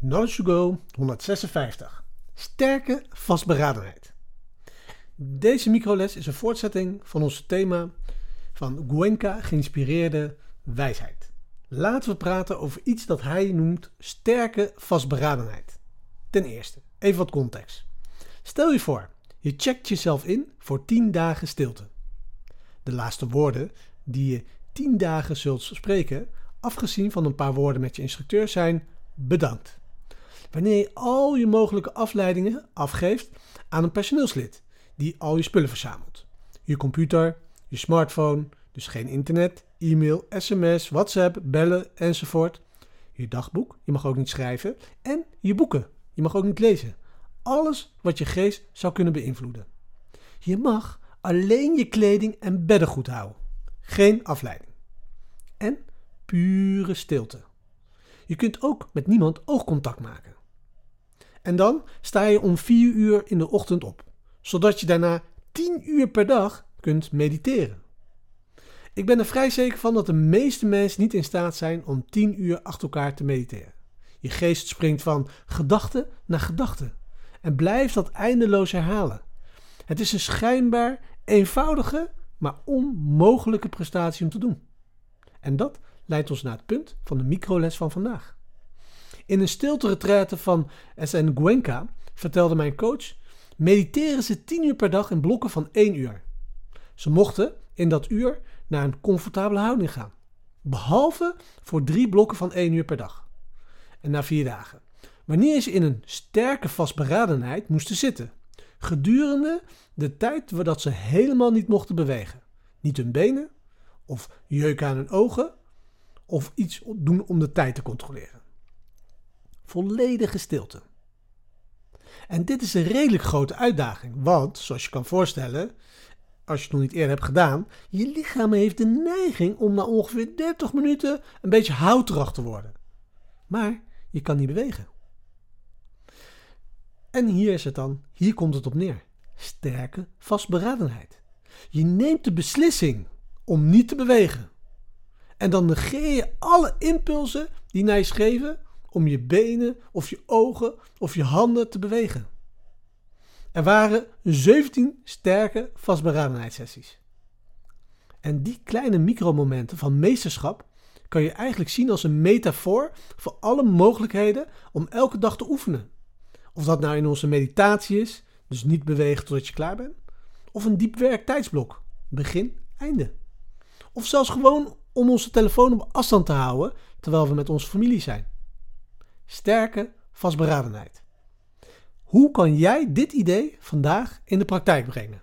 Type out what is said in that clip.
Knowledge to Go 156. Sterke vastberadenheid. Deze microles is een voortzetting van ons thema van Guenka geïnspireerde wijsheid. Laten we praten over iets dat hij noemt sterke vastberadenheid. Ten eerste, even wat context. Stel je voor, je checkt jezelf in voor 10 dagen stilte. De laatste woorden die je 10 dagen zult spreken, afgezien van een paar woorden met je instructeur, zijn bedankt. Wanneer je al je mogelijke afleidingen afgeeft aan een personeelslid die al je spullen verzamelt. Je computer, je smartphone, dus geen internet, e-mail, sms, WhatsApp, bellen enzovoort. Je dagboek, je mag ook niet schrijven. En je boeken, je mag ook niet lezen. Alles wat je geest zou kunnen beïnvloeden. Je mag alleen je kleding en beddengoed houden. Geen afleiding. En pure stilte. Je kunt ook met niemand oogcontact maken. En dan sta je om 4 uur in de ochtend op, zodat je daarna 10 uur per dag kunt mediteren. Ik ben er vrij zeker van dat de meeste mensen niet in staat zijn om 10 uur achter elkaar te mediteren. Je geest springt van gedachte naar gedachte en blijft dat eindeloos herhalen. Het is een schijnbaar eenvoudige, maar onmogelijke prestatie om te doen. En dat leidt ons naar het punt van de microles van vandaag. In een stilte van SN Guenca vertelde mijn coach, mediteren ze 10 uur per dag in blokken van 1 uur. Ze mochten in dat uur naar een comfortabele houding gaan. Behalve voor drie blokken van 1 uur per dag. En na vier dagen. Wanneer ze in een sterke vastberadenheid moesten zitten. Gedurende de tijd dat ze helemaal niet mochten bewegen. Niet hun benen, of jeuken aan hun ogen, of iets doen om de tijd te controleren volledige stilte. En dit is een redelijk grote uitdaging, want zoals je kan voorstellen, als je het nog niet eerder hebt gedaan, je lichaam heeft de neiging om na ongeveer 30 minuten een beetje houterig te worden. Maar je kan niet bewegen. En hier is het dan, hier komt het op neer. Sterke vastberadenheid. Je neemt de beslissing om niet te bewegen. En dan negeer je alle impulsen die naar je schreven om je benen of je ogen of je handen te bewegen. Er waren 17 sterke vastberadenheidssessies. En die kleine micromomenten van meesterschap kan je eigenlijk zien als een metafoor voor alle mogelijkheden om elke dag te oefenen. Of dat nou in onze meditatie is, dus niet bewegen totdat je klaar bent, of een diep werktijdsblok, begin, einde. Of zelfs gewoon om onze telefoon op afstand te houden terwijl we met onze familie zijn sterke vastberadenheid. Hoe kan jij dit idee vandaag in de praktijk brengen?